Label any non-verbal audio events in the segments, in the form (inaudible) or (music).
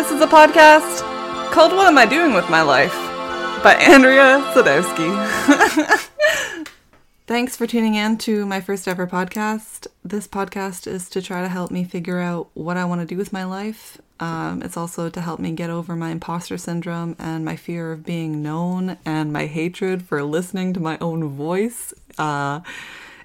This is a podcast called What Am I Doing with My Life by Andrea Sadowski. (laughs) Thanks for tuning in to my first ever podcast. This podcast is to try to help me figure out what I want to do with my life. Um, it's also to help me get over my imposter syndrome and my fear of being known and my hatred for listening to my own voice. Uh,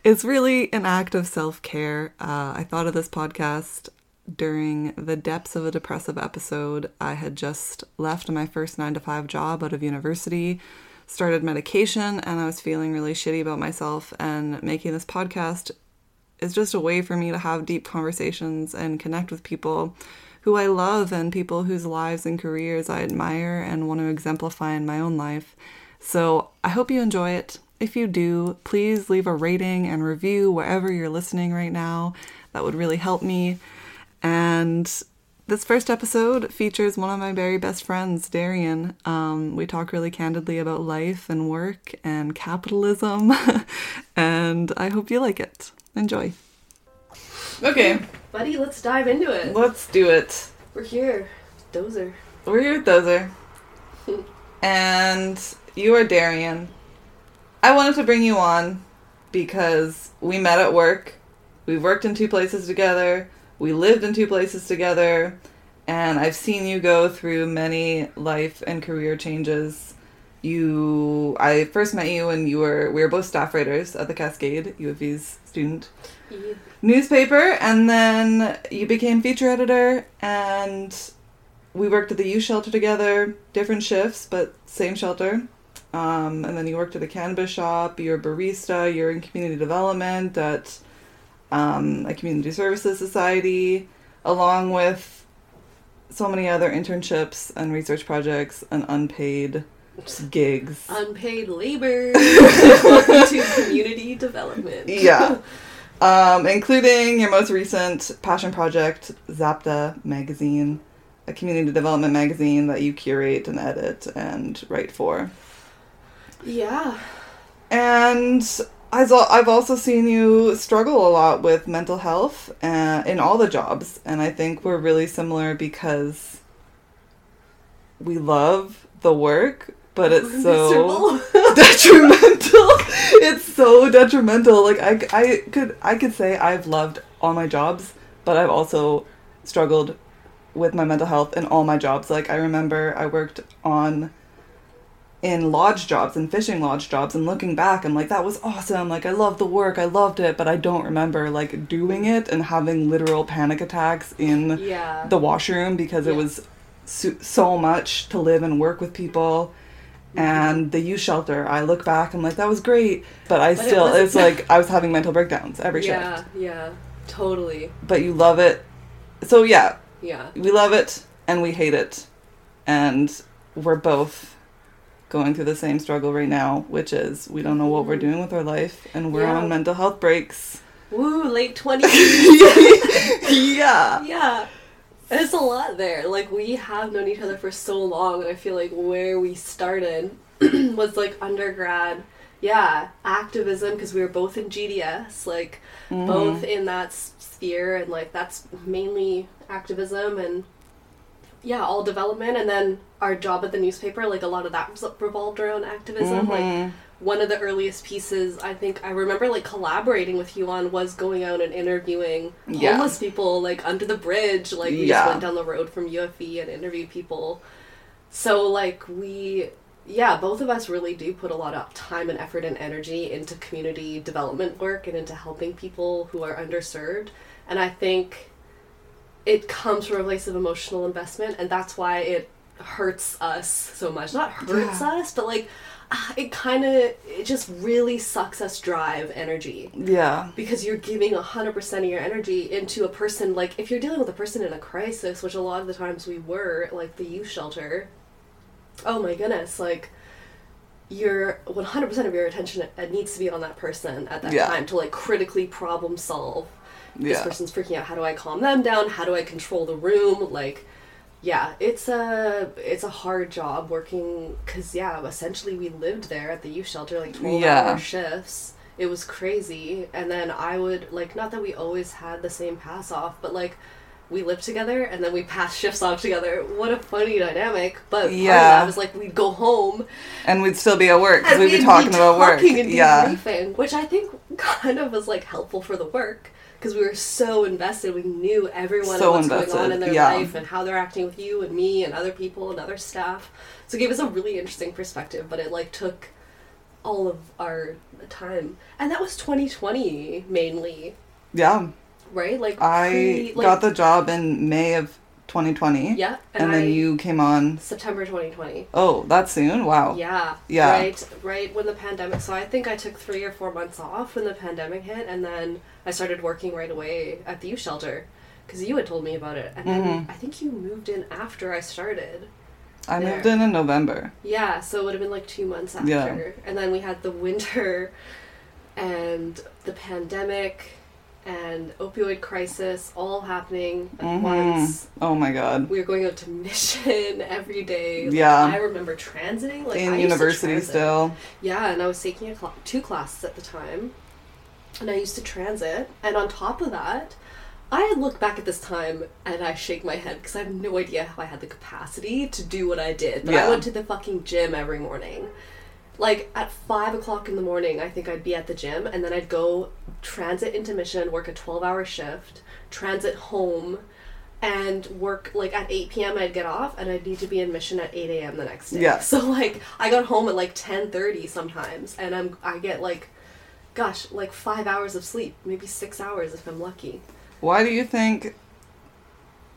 it's really an act of self care. Uh, I thought of this podcast during the depths of a depressive episode. I had just left my first nine to five job out of university, started medication, and I was feeling really shitty about myself. And making this podcast is just a way for me to have deep conversations and connect with people who I love and people whose lives and careers I admire and want to exemplify in my own life. So I hope you enjoy it. If you do, please leave a rating and review wherever you're listening right now. That would really help me. And this first episode features one of my very best friends, Darien. Um, we talk really candidly about life and work and capitalism, (laughs) and I hope you like it. Enjoy. Okay, Buddy, let's dive into it. let's do it. We're here. Dozer. We're here with Dozer, (laughs) and you are Darien. I wanted to bring you on because we met at work. we've worked in two places together. We lived in two places together, and I've seen you go through many life and career changes. You, I first met you when you were we were both staff writers at the Cascade, UFV's student newspaper, and then you became feature editor, and we worked at the U shelter together, different shifts, but same shelter. Um, and then you worked at a cannabis shop. You're a barista. You're in community development at um, a community services society, along with so many other internships and research projects and unpaid gigs. Unpaid labor. (laughs) Welcome to community (laughs) development. yeah. Um, including your most recent passion project, Zapta magazine, a community development magazine that you curate and edit and write for. Yeah. And I've I've also seen you struggle a lot with mental health uh, in all the jobs, and I think we're really similar because we love the work, but it's so (laughs) detrimental. it's so detrimental. Like I, I could I could say I've loved all my jobs, but I've also struggled with my mental health in all my jobs. Like I remember I worked on in lodge jobs and fishing lodge jobs and looking back I'm like that was awesome like I loved the work I loved it but I don't remember like doing it and having literal panic attacks in yeah. the washroom because it was so, so much to live and work with people Mm-hmm. and the youth shelter i look back i'm like that was great but i But still wasn't. it's like i was having mental breakdowns every yeah. shift Yeah. Totally. but you love it so yeah Yeah. we love it and we hate it and we're both going through the same struggle right now which is we don't know what we're doing with our life and we're Yeah. on mental health breaks Woo, late (laughs) 20s. yeah yeah. It's a lot there. Like we have known each other for so long, and I feel like where we started (clears throat) was like undergrad. Yeah, activism because we were both in GDS, like Mm-hmm. both in that sphere, and like that's mainly activism and yeah, all development. And then our job at the newspaper, like a lot of that revolved around activism. Like Mhm. one of the earliest pieces I think I remember like collaborating with you on was going out and interviewing Yeah. homeless people like under the bridge. Like we Yeah. just went down the road from UFV and interviewed people. So like we yeah, both of us really do put a lot of time and effort and energy into community development work and into helping people who are underserved. And I think it comes from a place of emotional investment and that's why it hurts us so much. Not hurts Yeah. us, but like ah, it kind of it just really sucks us dry of energy yeah because you're giving 100% of your energy into a person like if you're dealing with a person in a crisis which a lot of the times we were like the youth shelter oh my goodness like your 100% of your attention it needs to be on that person at that Yeah. time to like critically problem solve this yeah person's freaking out how do i calm them down how do i control the room like yeah it's a it's a hard job working because yeah essentially we lived there at the youth shelter like 12 Yeah. hour shifts it was crazy and then i would like not that we always had the same pass off but like we lived together and then we passed (laughs) shifts off together. What a funny dynamic. But Yeah. I was like we'd go home And we'd still be at work because and we'd be talking about work. and Yeah. debriefing, which I think (laughs) kind of was like helpful for the work because we were so invested. We knew everyone So and what's going on in their yeah. life and how they're acting with you and me and other people and other staff. So it gave us a really interesting perspective, but it like took all of our time, and that was 2020 mainly, Yeah. right? Like I pre- like, got the job in May of 2020. yeah, And, then I- you came on. September 2020. Oh, that soon? Wow. Yeah. Yeah. Right. Right when the pandemic. So I think I took three or four months off when the pandemic hit, and then I started working right away at the youth shelter because you had told me about it, and then Mhm. I think you moved in after I started. I There. moved in in November. Yeah. So it would have been like two months after, Yeah. and then we had the winter, (laughs) and the pandemic. And opioid crisis all happening at Mhm. once. Oh my god. We were going out to mission (laughs) every day. Like, Yeah. I remember transiting. Like in to university still. Yeah, and I was taking a cl- two classes at the time, and I used to transit. And on top of that, I look back at this time and I shake my head because I have no idea how I had the capacity to do what I did. But Yeah. I went to the fucking gym every morning. Like at five o'clock in the morning, I think I'd be at the gym, and then I'd go transit into Mission, work a twelve-hour shift, transit home, and work like at 8 p.m. I'd get off and I'd need to be in mission at 8 a.m. the next day. Yeah. So like I got home at like 10:30 sometimes and I'm I get like gosh, like 5 hours of sleep, maybe 6 hours if I'm lucky. Why do you think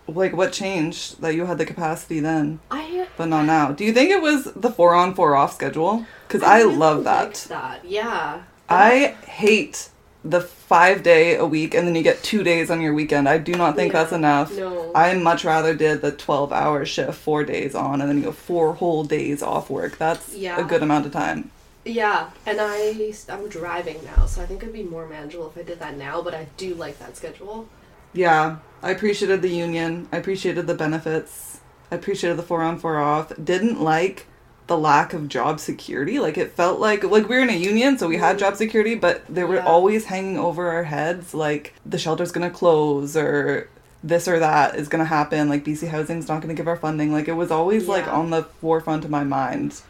like what changed that you had the capacity then I but not now? Do you think it was the 4 on 4 off schedule? Cuz I, really love that. that. Yeah. I hate the 5 day a week and then you get 2 days on your weekend. I do not think Yeah. that's enough. No. I much rather did the 12 hour shift, 4 days on and then you go 4 whole days off work. That's Yeah. a good amount of time. Yeah, and I I'm driving now, so I think it'd be more manageable if I did that now, but I do like that schedule. Yeah, I appreciated the union. I appreciated the benefits. I appreciated the four on four off. Didn't like the lack of job security. Like it felt like like we were in a union, so we had job security, but they were Yeah. always hanging over our heads like the shelter's gonna close or this or that is gonna happen. Like BC Housing's not gonna give our funding. Like it was always like on the forefront of my mind.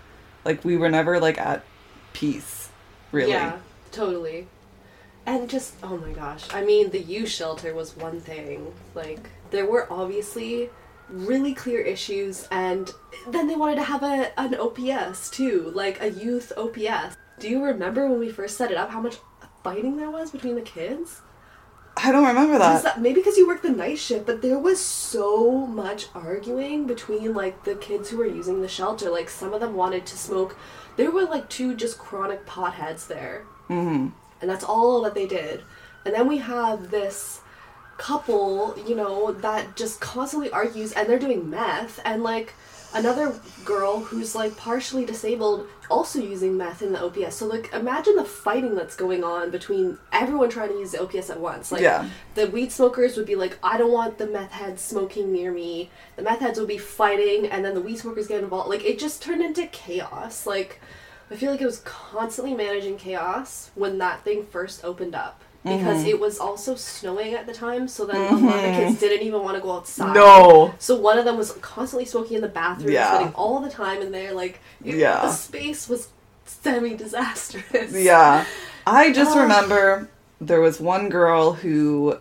Like we were never like at peace, really. Yeah, totally. And just oh my gosh, I mean the youth shelter was one thing. Like there were obviously really clear issues, and then they wanted to have a an OPS too, like a youth OPS. Do you remember when we first set it up how much fighting there was between the kids? I don't remember that. that- maybe because you worked the night shift, but there was so much arguing between like the kids who were using the shelter. Like some of them wanted to smoke. There were like two just chronic potheads there, hmm and that's all that they did. And then we have this couple, you know, that just constantly argues, and they're doing meth, and like another girl who's like partially disabled also using meth in the OPS. So like imagine the fighting that's going on between everyone trying to use the OPS at once. Like Yeah. the weed smokers would be like, I don't want the meth heads smoking near me. The meth heads would be fighting, and then the weed smokers get involved. Like it just turned into chaos. Like I feel like it was constantly managing chaos when that thing first opened up. Because Mm-hmm. it was also snowing at the time, so then a lot of the kids didn't even want to go outside. No. So one of them was constantly smoking in the bathroom, Yeah. spending all the time in there. Like, it, Yeah. the space was semi-disastrous. Yeah. I just Oh. remember there was one girl who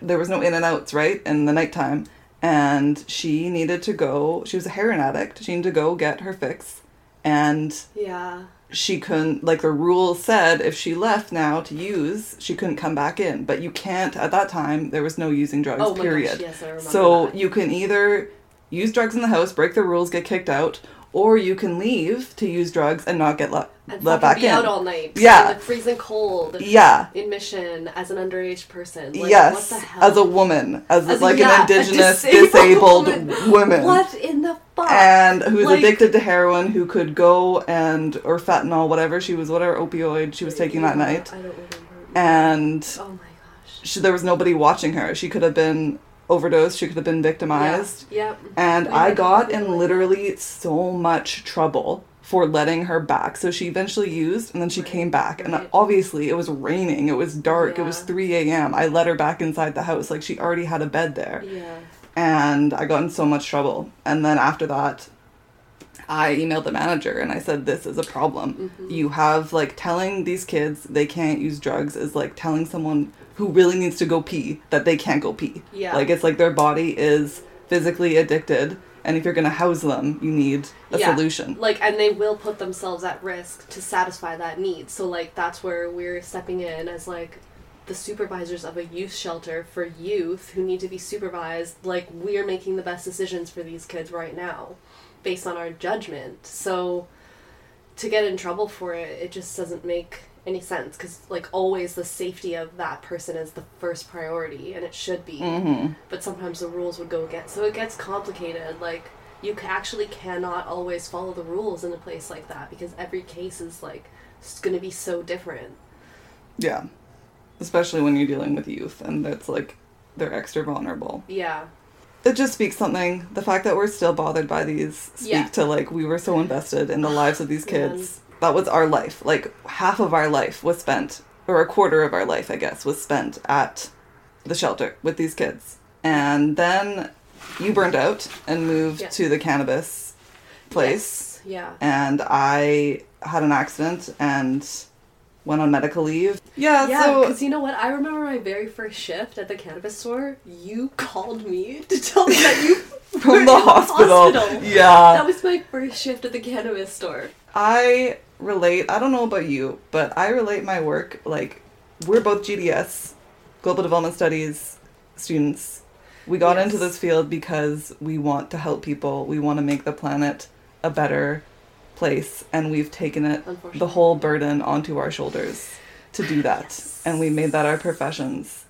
there was no in and outs, right? In the nighttime. And she needed to go she was a heroin addict. She needed to go get her fix. And Yeah. she couldn't like the rules said if she left now to use, she couldn't come back in. But you can't at that time there was no using drugs, Oh period. gosh, yes, so that. you can either use drugs in the house, break the rules, get kicked out, or you can leave to use drugs and not get let, And let back be in. out all night. Yeah. In the freezing cold. Yeah. In mission as an underage person. Like, yes, What the hell? as a woman, as, As a- like yeah, an indigenous disabled disabled, woman. woman, What in the fuck? and who's Like- addicted to heroin, who could go and or fentanyl, whatever she was, whatever opioid she was taking that night, I don't remember. and oh my gosh. she, there was nobody watching her. She could have been overdosed. She could have been victimized. Yeah. Yep. And We I got in literally so much trouble for letting her back. So she eventually used and then she Right, came back. And obviously it was raining, it was dark, it was 3 a.m. I let her back inside the house. Like she already had a bed there. Yeah. And I got in so much trouble. And then after that, I emailed the manager and I said, This is a problem. Mm-hmm. You have like telling these kids they can't use drugs is like telling someone who really needs to go pee that they can't go pee. Yeah. Like it's like their body is physically addicted. And if you're going to house them, you need a Yeah. solution. Like, and they will put themselves at risk to satisfy that need. So, like, that's where we're stepping in as, like, the supervisors of a youth shelter for youth who need to be supervised. Like, we're making the best decisions for these kids right now based on our judgment. So, to get in trouble for it, it just doesn't make any sense because, like, always the safety of that person is the first priority, and it should be hmm but sometimes the rules would go against. So it gets complicated. Like you actually cannot always follow the rules in a place like that because every case is like it's going to be so different. Yeah. Especially when you're dealing with youth and that's like they're extra vulnerable. Yeah. It just speaks something. The fact that we're still bothered by these speak Yeah. to like we were so invested in the lives of these kids. That was our life. Like half of our life was spent, or a quarter of our life, I guess, was spent at the shelter with these kids. And then you burned out and moved Yeah. to the cannabis place. Yes. Yeah. And I had an accident and went on medical leave. Yeah, Yeah, so because you know what? I remember my very first shift at the cannabis store. You (laughs) called me to tell me that you (laughs) from the hospital. That Yeah. That was my first shift at the cannabis store. I relate, I don't know about you, but I relate my work like we're both GDS, Global Development Studies students. We got Yes. into this field because we want to help people. We want to make the planet a better place and we've taken it the whole burden onto our shoulders to do that. And we made that our professions.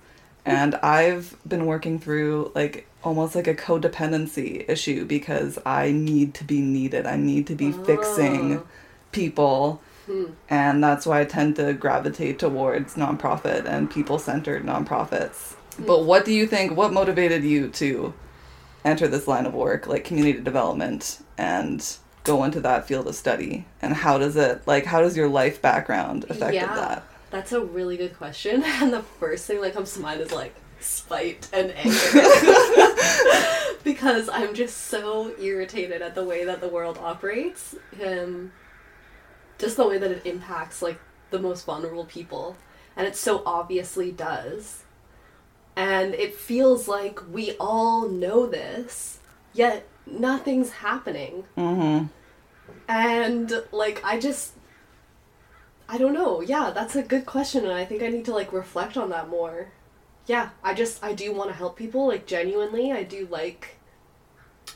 And I've been working through like almost like a codependency issue because I need to be needed. I need to be fixing Oh. People. Hmm. And that's why I tend to gravitate towards nonprofit and people centered nonprofits. But what do you think? What motivated you to enter this line of work, like community development, and go into that field of study? And how does it, like, how does your life background affect Yeah. that? That's a really good question. (laughs) And the first thing that comes to mind is like spite and (laughs) anger. (laughs) because I'm just so irritated at the way that the world operates. Um, just the way that it impacts like the most vulnerable people. And it so obviously does. And it feels like we all know this, yet nothing's happening. Mm-hmm. And like I just I don't know. Yeah, that's a good question and I think I need to like reflect on that more. Yeah, I just I do want to help people like genuinely. I do like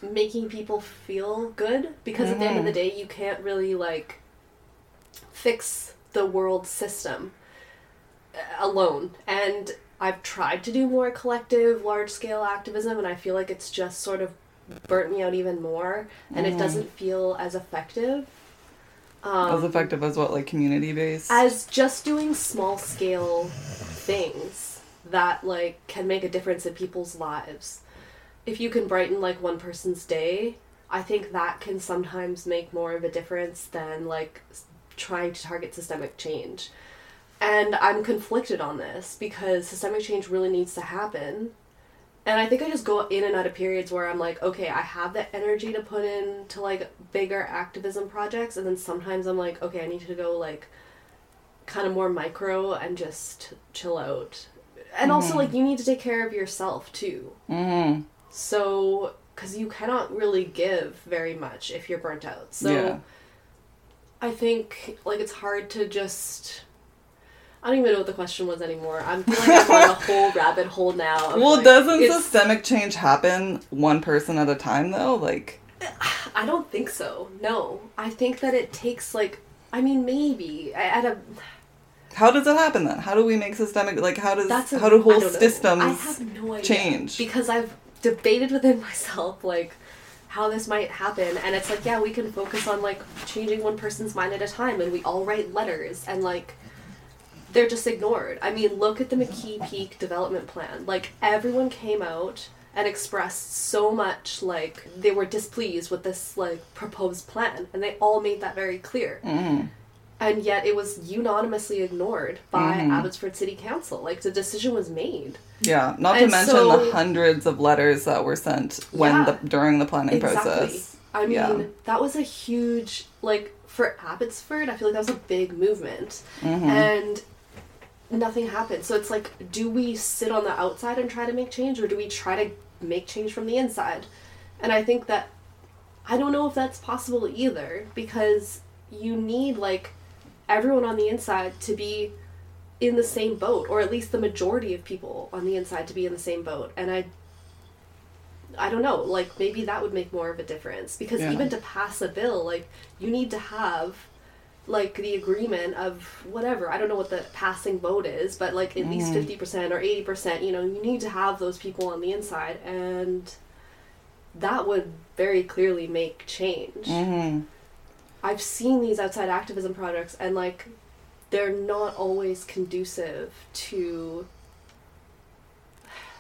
making people feel good because at the end of the Mhm. day you can't really like fix the world system uh, alone. And I've tried to do more collective, large scale activism, and I feel like it's just sort of burnt me out even more, and it Mhm. doesn't feel as effective. Um, as effective as what, like community based? as just doing small scale things that like can make a difference in people's lives. If you can brighten like one person's day, I think that can sometimes make more of a difference than like trying to target systemic change. And I'm conflicted on this because systemic change really needs to happen. And I think I just go in and out of periods where I'm like, okay, I have the energy to put into like bigger activism projects, and then sometimes I'm like, okay, I need to go like kind of more micro and just chill out. And also, Mhm. like, you need to take care of yourself too. mm-hmm. So, because you cannot really give very much if you're burnt out. So, Yeah. I think like it's hard to just. I don't even know what the question was anymore. I'm feeling like I'm on a (laughs) whole rabbit hole now. of, Well, like, doesn't systemic change happen one person at a time though? Like, (sighs) I don't think so. No, I think that it takes like. I mean, maybe at a. how does it happen then? How do we make systemic? Like, how does That's a, how do whole systems? I have no idea change? because I've debated within (laughs) myself like how this might happen, and it's like yeah, we can focus on like changing one person's mind at a time, and we all write letters, and like they're just ignored. I mean, look at the McKee Peak development plan. Like everyone came out and expressed so much like they were displeased with this like proposed plan and they all made that very clear Mm-hmm. And yet it was unanimously ignored by Mhm. abbotsford city council like the decision was made Yeah, not to mention so- the hundreds of letters that were sent when Yeah. the during the planning process. I mean, Yeah. that was a huge like for Abbotsford. I feel like that was a big movement, Mhm. and nothing happened. So it's like, do we sit on the outside and try to make change, or do we try to make change from the inside? And I think that I don't know if that's possible either because you need like everyone on the inside to be in the same boat or at least the majority of people on the inside to be in the same boat. And i i don't know like maybe that would make more of a difference. Because Yeah. even to pass a bill like you need to have like the agreement of whatever. I don't know what the passing vote is but like at least Mhm. 50% or 80% you know you need to have those people on the inside. And that would very clearly make change. Hmm I've seen these outside activism projects and like they're not always conducive to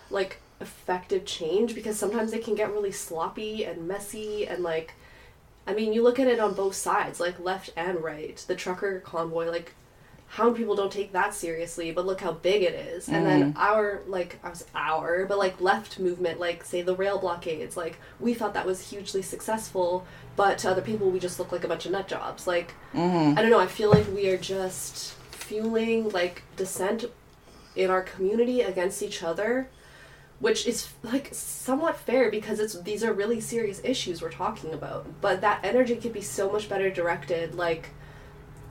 like effective change because sometimes they can get really sloppy and messy and like I mean you look at it on both sides like left and right. The trucker convoy like how people don't take that seriously but look how big it is and then our like I was our but like left movement like say the rail blockades like we thought that was hugely successful but to other people we just look like a bunch of nut jobs like hmm I don't know. I feel like we are just fueling like dissent in our community against each other, which is like somewhat fair because it's these are really serious issues we're talking about. But that energy could be so much better directed, like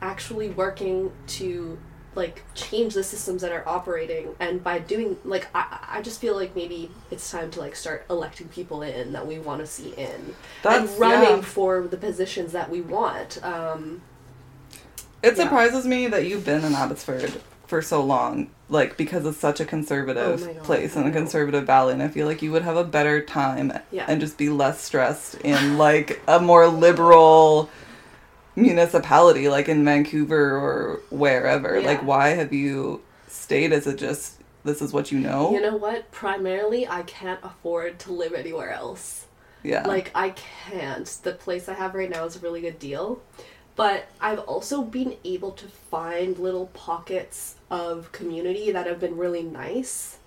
actually working to like change the systems that are operating and by doing like I, I just feel like maybe it's time to like start electing people in that we want to see in That's and running yeah. for the positions that we want um It Yeah. surprises me that you've been in Abbotsford for so long, like because it's such a conservative Oh God, place and a conservative valley, and I feel like you would have a better time Yeah. and just be less stressed in (laughs) like a more liberal municipality, like in Vancouver or wherever. Yeah. Like, why have you stayed? Is it just this is what you know? You know what? Primarily, I can't afford to live anywhere else. yeah. Like, I can't. The place I have right now is a really good deal. But I've also been able to find little pockets of community that have been really nice.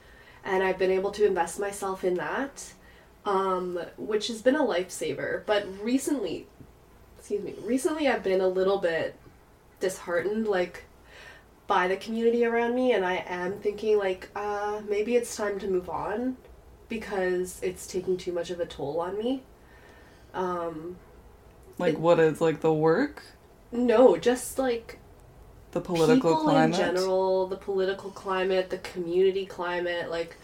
And I've been able to invest myself in that, um, which has been a lifesaver. But recently, excuse me, recently I've been a little bit disheartened, like, by the community around me, and I am thinking, like, uh, maybe it's time to move on because it's taking too much of a toll on me. Um, like it- what is like the work, no, just like the political people climate. in general, the political climate, the community climate, like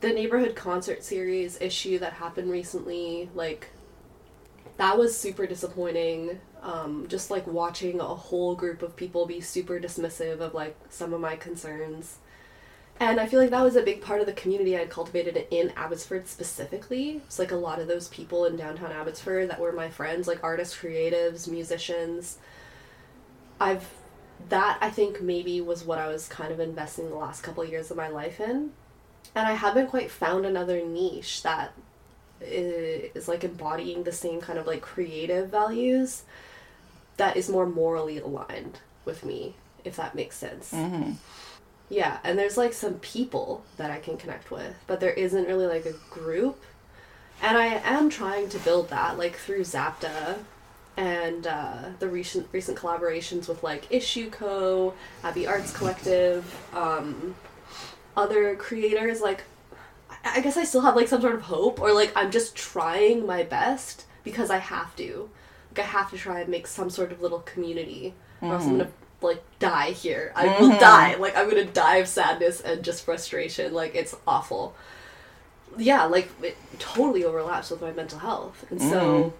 the neighborhood concert series issue that happened recently, like that was super disappointing. Um, just like watching a whole group of people be super dismissive of like some of my concerns. And I feel like that was a big part of the community I had cultivated in Abbotsford specifically. It's like a lot of those people in downtown Abbotsford that were my friends, like artists, creatives, musicians. I've that I think maybe was what I was kind of investing the last couple of years of my life in. And I haven't quite found another niche that is like embodying the same kind of like creative values that is more morally aligned with me, if that makes sense. hmm Yeah, and there's like some people that I can connect with, but there isn't really like a group. And I am trying to build that like through Zapta and uh, the recent recent collaborations with like Issue Co, Abbey Arts Collective, um, other creators. Like, I guess I still have like some sort of hope, or like I'm just trying my best because I have to. Like I have to try and make some sort of little community, or else I'm gonna like die here. I will Mhm. die. Like I'm gonna die of sadness and just frustration. Like it's awful. Yeah, like it totally overlaps with my mental health, and so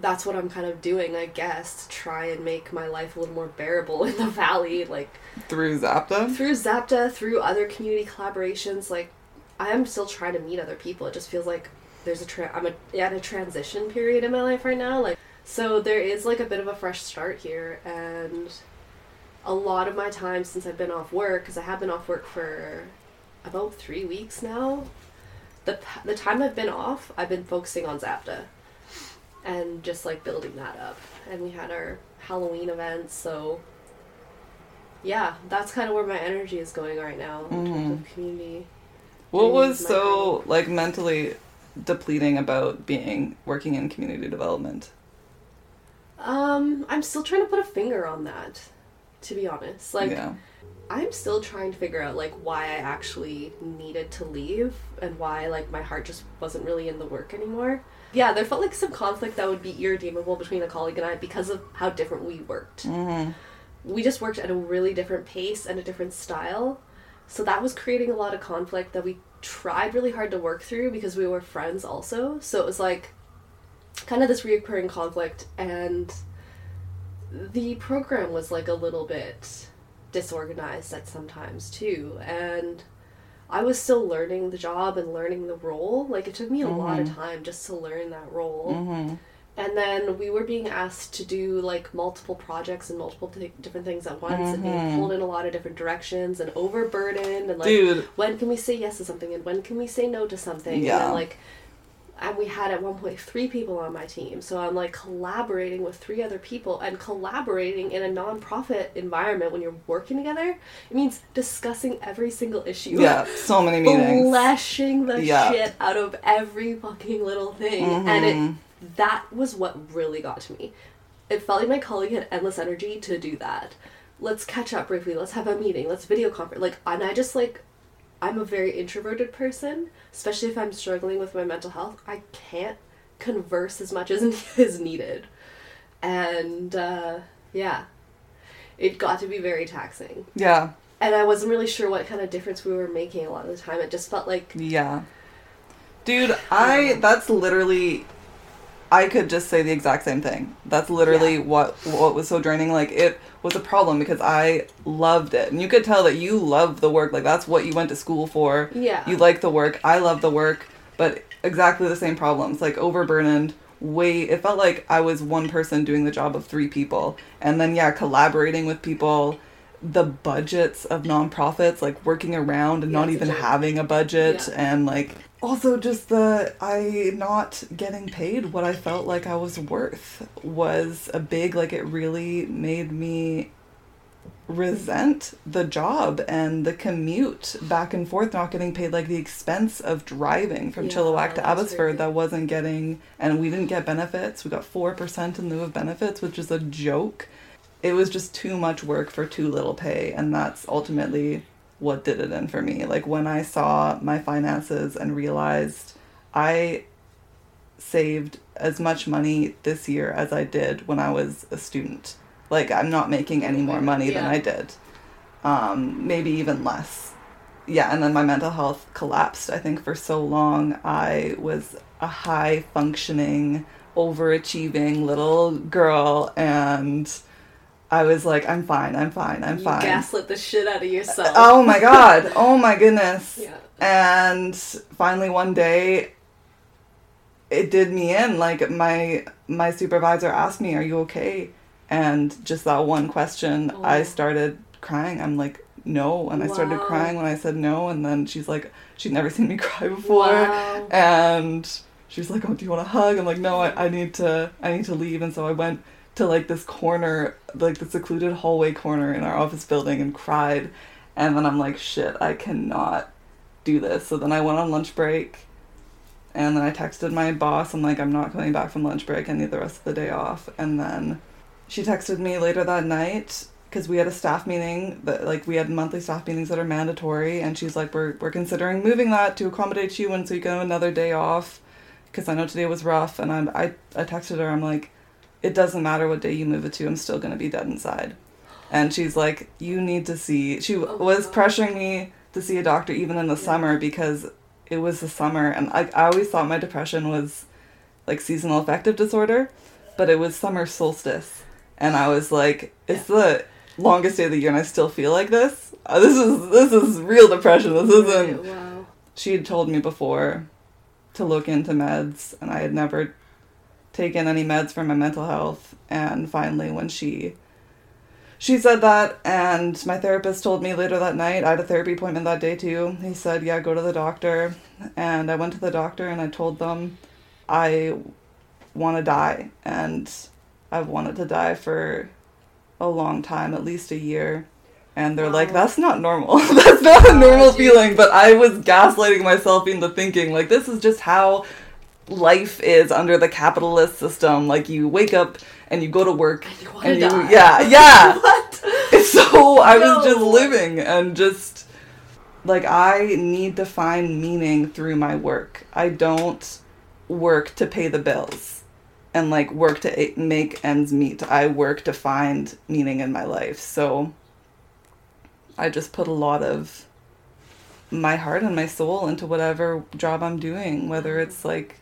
that's what I'm kind of doing, I guess, to try and make my life a little more bearable (laughs) in the valley. Like Through Zapta. through Zapta, through other community collaborations, like I am still trying to meet other people. It just feels like there's a tra- I'm a, at a transition period in my life right now. Like so, there is like a bit of a fresh start here, and a lot of my time since I've been off work, because I have been off work for about three weeks now. the the time I've been off, I've been focusing on Zapta, and just like building that up. And we had our Halloween events, so yeah, that's kind of where my energy is going right now in terms Mhm. of community. What was so like mentally depleting about being working in community development? Um, I'm still trying to put a finger on that, to be honest. Like, yeah. I'm still trying to figure out like why I actually needed to leave and why like my heart just wasn't really in the work anymore. Yeah, there felt like some conflict that would be irredeemable between a colleague and I because of how different we worked. hmm We just worked at a really different pace and a different style. So that was creating a lot of conflict that we tried really hard to work through because we were friends also. So it was like kind of this reoccurring conflict and the program was like a little bit disorganized at sometimes too and I was still learning the job and learning the role. Like it took me a lot of Mhm. time just to learn that role. hmm And then we were being asked to do like multiple projects and multiple th- different things at once and being pulled in a lot of different directions and overburdened and like Dude, when can we say yes to something and when can we say no to something and Yeah. then like and we had at one point three people on my team so i'm like collaborating with three other people and collaborating in a non-profit environment when you're working together it means discussing every single issue yeah, so many meetings. (laughs) lashing the Yeah. shit out of every fucking little thing and it Mhm. That was what really got to me. It felt like my colleague had endless energy to do that. Let's catch up briefly. Let's have a meeting. Let's video conference. Like, and I just like, I'm a very introverted person, especially if I'm struggling with my mental health. I can't converse as much as (laughs) is needed, and uh, yeah, it got to be very taxing. Yeah, And I wasn't really sure what kind of difference we were making a lot of the time. It just felt like yeah. Dude, I that's literally I could just say the exact same thing. That's literally Yeah. what what was so draining. Like it was a problem because I loved it, and you could tell that you love the work. Like that's what you went to school for. yeah, You like the work. I love the work, but exactly the same problems. Like overburdened. Way it felt like I was one person doing the job of three people, and then yeah, collaborating with people. The budgets of nonprofits, like working around and Yeah, not even having a budget, Yeah. and like also just the I not getting paid what I felt like I was worth was a big like it really made me resent the job and the commute back and forth not getting paid like the expense of driving from Yeah, Chilliwack to Abbotsford that wasn't getting and we didn't get benefits. We got 4% in lieu of benefits which is a joke. It was just too much work for too little pay and that's ultimately what did it in for me. Like when i saw my finances and realized i saved as much money this year as i did when i was a student. Like i'm not making any more money than i did. Um maybe even less. Yeah and then my mental health collapsed i think for so long. I was a high functioning overachieving little girl and i was like i'm fine i'm fine i'm fine. you fine gaslit the shit out of yourself. Uh, oh my (laughs) god oh my goodness Yeah. and finally one day it did me in like my my supervisor asked me are you okay and just that one question oh. i Oh. started crying i'm like no and i started crying when i said no and then she's like she'd never seen me (laughs) cry before Wow. and she's like oh do you want a hug i'm like no I, I need to i need to leave and so i went to like this corner like the secluded hallway corner in our office building and cried. And then i'm like shit i cannot do this. So then i went on lunch break and then i texted my boss. I'm like i'm not coming back from lunch break. I need the rest of the day off. And then she texted me later that night because we had a staff meeting that like we had monthly staff meetings that are mandatory. And she's like we're, we're considering moving that to accommodate you and so you can have another day off because i know today was rough. And I'm, I, I texted her. I'm like it doesn't matter what day you move it to i'm still going to be dead inside and she's like you need to see she Oh, was God. pressuring me to see a doctor even in the Yeah. summer because it was the summer and I, I always thought my depression was like seasonal affective disorder but it was summer solstice and i was like it's the longest day of the year and i still feel like this uh, this is this is real depression this isn't Right, Wow. she had told me before to look into meds and I had never taken any meds for my mental health and finally when she she said that, and my therapist told me later that night. I had a therapy appointment that day too. He said, "Yeah, go to the doctor," and I went to the doctor and I told them I want to die, and I've wanted to die for a long time, at least a year. And they're like, "That's not normal. (laughs) That's not a normal geez. feeling." But I was gaslighting myself into thinking like this is just how life is under the capitalist system. Like you wake up and you go to work And you and you yeah yeah (laughs) what? (laughs) so I was just living and just like I need to find meaning through my work. I don't work to pay the bills and like work to make ends meet. I work to find meaning in my life. So I just put a lot of my heart and my soul into whatever job I'm doing, whether mm-hmm. it's like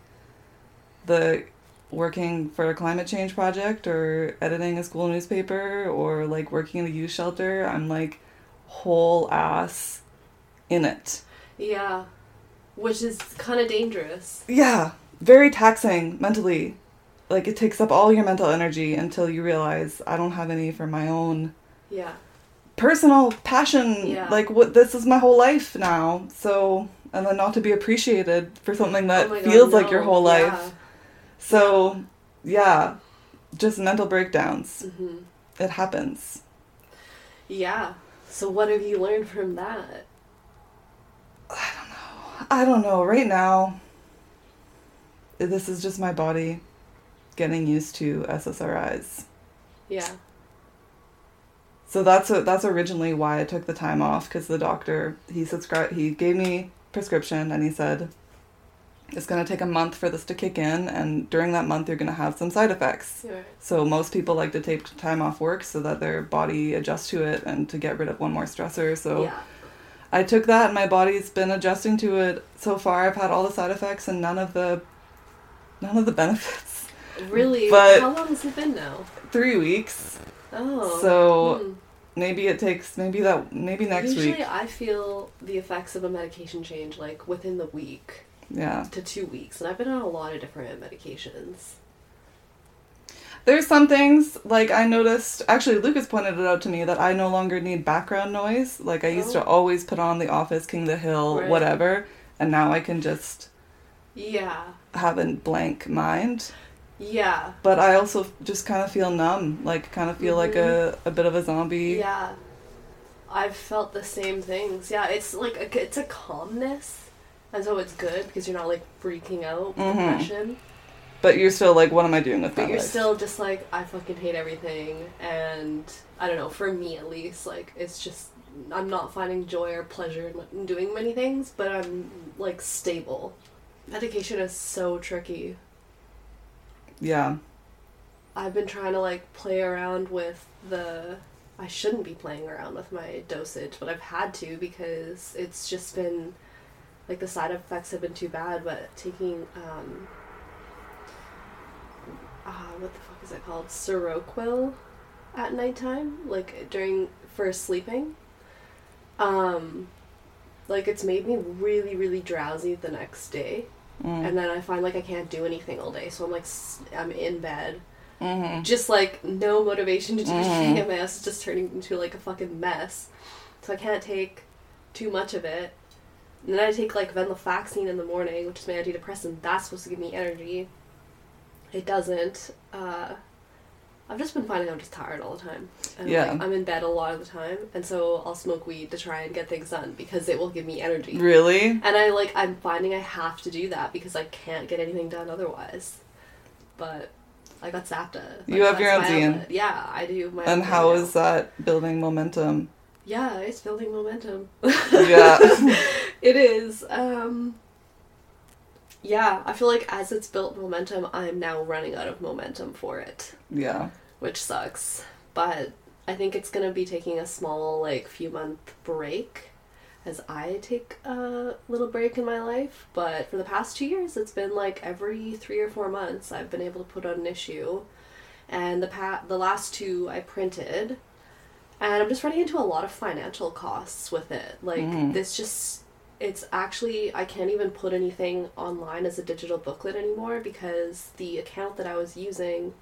the working for a climate change project or editing a school newspaper or like working in a youth shelter. I'm like whole ass in it. Yeah. Which is kind of dangerous. Yeah, very taxing mentally. Like it takes up all your mental energy until you realize I don't have any for my own Yeah. personal passion. Yeah. Like what this is my whole life now. So and then not to be appreciated for something that Oh God, feels like your whole life. Yeah. So yeah, just mental breakdowns. hmm It happens. Yeah. So what have you learned from that? I don't know. I don't know. Right now, this is just my body getting used to SSRIs. Yeah. So that's a, that's originally why I took the time off because the doctor he subscribed he gave me prescription and he said it's gonna take a month for this to kick in and during that month you're gonna have some side effects. You're- So most people like to take time off work so that their body adjusts to it and to get rid of one more stressor. So Yeah. I took that and my body's been adjusting to it so far. I've had all the side effects and none of the none of the benefits. Really? (laughs) But- How long has it been now? Three weeks. Oh. So hmm. maybe it takes maybe that maybe next Usually week. Usually, I feel the effects of a medication change like within the week Yeah. to two weeks, and I've been on a lot of different medications. There's some things like I noticed actually Lucas pointed it out to me that I no longer need background noise. Like I used to Oh. always put on The Office, King of the Hill, Right. whatever, and now I can just Yeah. have a blank mind. Yeah. But I also just kind of feel numb, like kind of feel like mm-hmm. a, a bit of a zombie. Yeah. I've felt the same things. Yeah, it's like a, it's a calmness, and so it's good because you're not like freaking out with Mhm. depression. But you're still like, what am I doing with But my you're life? still just like, I fucking hate everything, and I don't know. For me, at least, like it's just I'm not finding joy or pleasure in doing many things, but I'm like stable. Medication is so tricky. yeah. I've been trying to like play around with the. I shouldn't be playing around with my dosage, but I've had to because it's just been like the side effects have been too bad. But taking um, ah, what the fuck is it called? Seroquel at nighttime, like during for sleeping. Um, like it's made me really, really drowsy the next day Mm. and then I find like I can't do anything all day. So I'm like I'm in bed, hmm just like no motivation to do Mm. anything. And (laughs) my ass is just turning into like a fucking mess. So I can't take too much of it. And then I take like venlafaxine in the morning, which is my antidepressant. That's supposed to give me energy. It doesn't. Uh, I've just been finding I'm just tired all the time. And Yeah. like, I'm in bed a lot of the time, and so I'll smoke weed to try and get things done because it will give me energy. Really? And I like I'm finding I have to do that because I can't get anything done otherwise. But I got Zapta. You have your own zine. Yeah, I do my And how is that building momentum? Yeah, it's building momentum. Yeah. (laughs) (laughs) it is. Um Yeah, I feel like as it's built momentum, I'm now running out of momentum for it, yeah. which sucks. But I think it's gonna be taking a small like few month break as I take a little break in my life. But for the past two years, it's been like every three or four months I've been able to put out an issue, and the pa- the last two I printed, and I'm just running into a lot of financial costs with it. Like Mhm. this just. It's actually I can't even put anything online as a digital booklet anymore because the account that I was using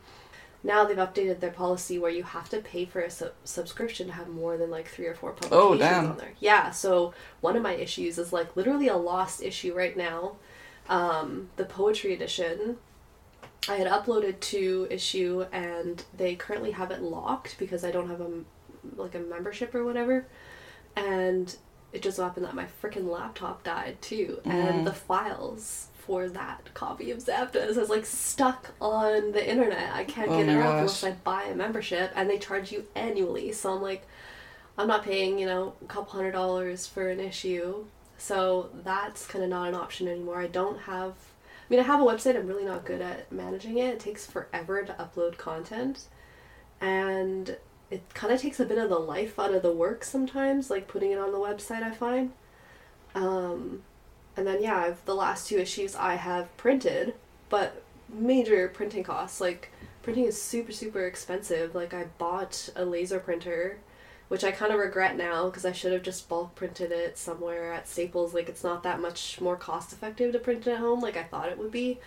now they've updated their policy where you have to pay for a su- subscription to have more than like three or four publications Oh, on there. Yeah, so one of my issues is like literally a lost issue right now. Um, the poetry edition. I had uploaded to Issuu and they currently have it locked because I don't have a like a membership or whatever. And it just so happened that my freaking laptop died too, Mm. and the files for that copy of Zapta is like stuck on the internet. I can't Oh get it up unless I buy a membership, and they charge you annually. So I'm like, I'm not paying you know a couple hundred dollars for an issue, so that's kind of not an option anymore. I don't have. I mean, I have a website. I'm really not good at managing it. It takes forever to upload content, and it kind of takes a bit of the life out of the work sometimes, like putting it on the website. I find. Um, and then yeah, I've, the last two issues I have printed, but major printing costs. Like printing is super super expensive. Like I bought a laser printer, which I kind of regret now because I should have just bulk printed it somewhere at Staples. Like it's not that much more cost effective to print it at home like I thought it would be.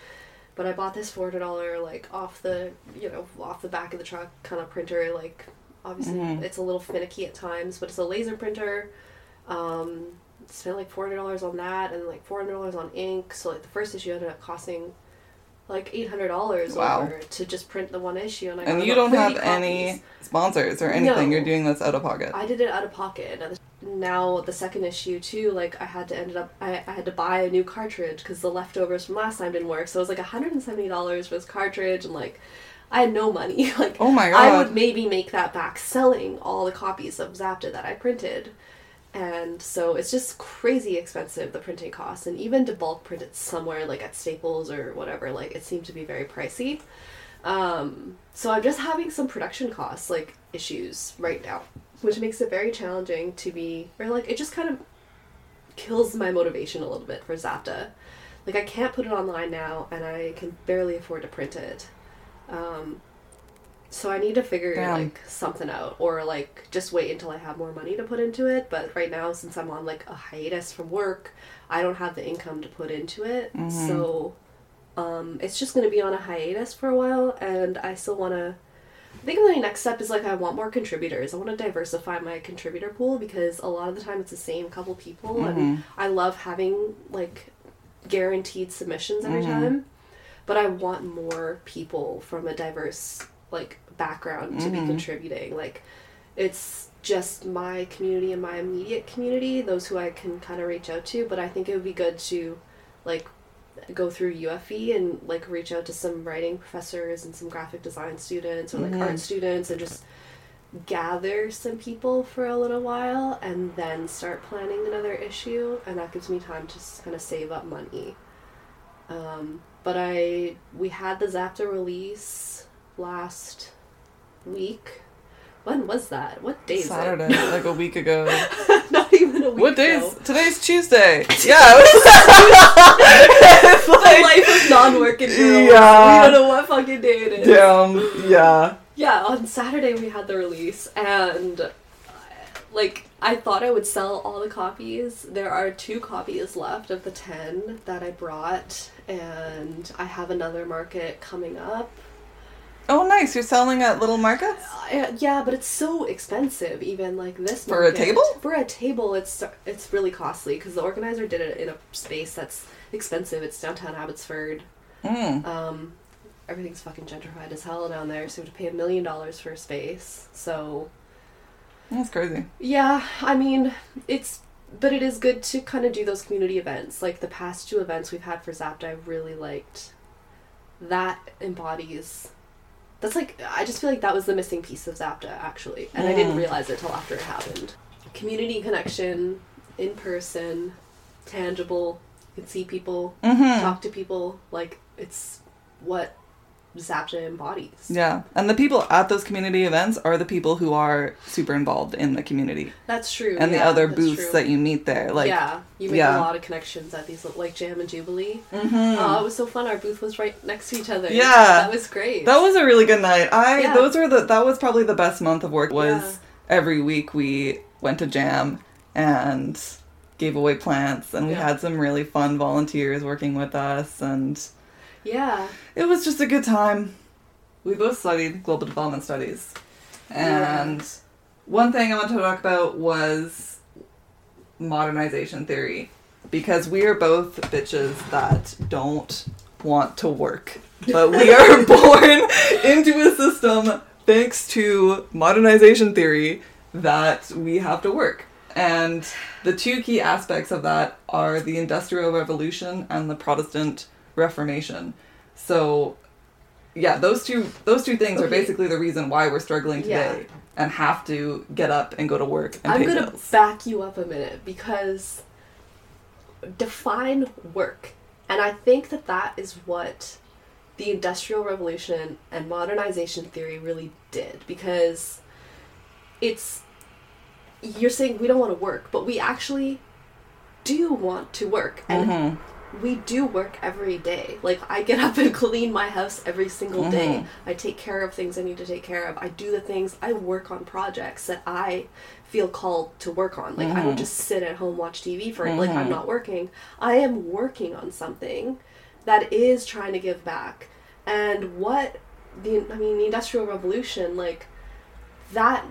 But I bought this four hundred dollar like off the you know off the back of the truck kind of printer. Like obviously Mhm. it's a little finicky at times, but it's a laser printer. Um, spent like four hundred dollars on that and like four hundred dollars on ink. So like the first issue ended up costing like eight hundred dollars Wow. to just print the one issue, and I And you don't have 30 any sponsors or anything. No. You're doing this out of pocket. I did it out of pocket. Now the second issue too, like I had to ended up I, I had to buy a new cartridge because the leftovers from last time didn't work. So it was like hundred and seventy dollars for this cartridge, and like I had no money. (laughs) like oh my god I would maybe make that back selling all the copies of Zapta that I printed. And so it's just crazy expensive, the printing costs. And even to bulk print it somewhere like at Staples or whatever, like it seemed to be very pricey. Um, so I'm just having some production costs, like issues right now, which makes it very challenging to be, or like it just kind of kills my motivation a little bit for Zapta. Like I can't put it online now, and I can barely afford to print it. Um, so I need to figure Damn. like something out, or like just wait until I have more money to put into it. But right now, since I'm on like a hiatus from work, I don't have the income to put into it. Mhm. So um, it's just gonna be on a hiatus for a while, and I still wanna. I think the next step is like I want more contributors. I want to diversify my contributor pool because a lot of the time it's the same couple people, and Mhm. I love having like guaranteed submissions every Mhm. time. But I want more people from a diverse like background to be Mhm. contributing. Like it's just my community and my immediate community, those who I can kind of reach out to. But I think it would be good to like go through UFV and like reach out to some writing professors and some graphic design students or like Mhm. art students and just gather some people for a little while and then start planning another issue and that gives me time to kind of save up money um, but i we had the zapta release last week when was that what day is Saturday, (laughs) like a week ago. (laughs) not even a week ago. What day is ago. today's Tuesday? (laughs) Yeah. It was, the life of non-working girls Yeah. we don't know what fucking day it is Damn. Yeah. Yeah, on Saturday we had the release, and like I thought I would sell all the copies. There are two copies left of the ten that I brought, and I have another market coming up. Oh, nice. You're selling at little markets. Uh, yeah, but it's so expensive. Even like this For a table? For a table, it's it's really costly because the organizer did it in a space that's expensive. It's downtown Abbotsford. Mm. Um, everything's fucking gentrified as hell down there, so we have to pay a million dollars for a space. So That's crazy. Yeah, I mean, it's but it is good to kind of do those community events. Like the past two events we've had for Zapta, I really liked. That embodies. That's like I just feel like that was the missing piece of Zapta actually, and I didn't realize it till after it happened. Community connection, in person, tangible. You can see people, Mm-hmm. talk to people. Like it's what Zapta embodies. Yeah, and the people at those community events are the people who are super involved in the community, That's true. and the other booths true. that you meet there. Like, yeah, you make yeah. a lot of connections at these like Jam and Jubilee. Mhm. Oh, it was so fun. Our booth was right next to each other. Yeah. that was great. that was a really good night. I Yeah. those were the that was probably the best month of work. Was Yeah. every week we went to jam and gave away plants, and we had some really fun volunteers working with us, and yeah, it was just a good time. we both studied global development studies, and one thing I wanted to talk about was modernization theory because we are both bitches that don't want to work, but we are (laughs) born into a system thanks to modernization theory that we have to work. And the two key aspects of that are the Industrial Revolution and the Protestant Reformation. So, yeah, those two those two things are basically the reason why we're struggling today Yeah. and have to get up and go to work and I'm gonna bills. back you up a minute because define work, and I think that that is what the Industrial Revolution and modernization theory really did because it's you're saying we don't want to work, but we actually do want to work, and Mhm. We do work every day. Like I get up and (laughs) clean my house every single day. Mhm. I take care of things I need to take care of. I do the things I work on projects that I feel called to work on. Like I don't Mhm. just sit at home watch TV for like I'm Mhm. not working. I am working on something that is trying to give back. And what the I mean the industrial revolution like that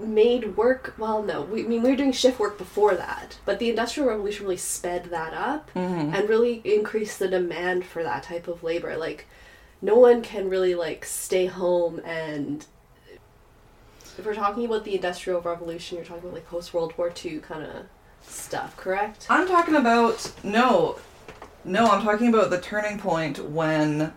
made work well no we, I mean we were doing shift work before that but the industrial revolution really sped that up Mhm. and really increased the demand for that type of labor like no one can really like stay home and if we're talking about the industrial revolution you're talking about like post world war ii kind of stuff correct I'm talking about no, no. I'm talking about the turning point when.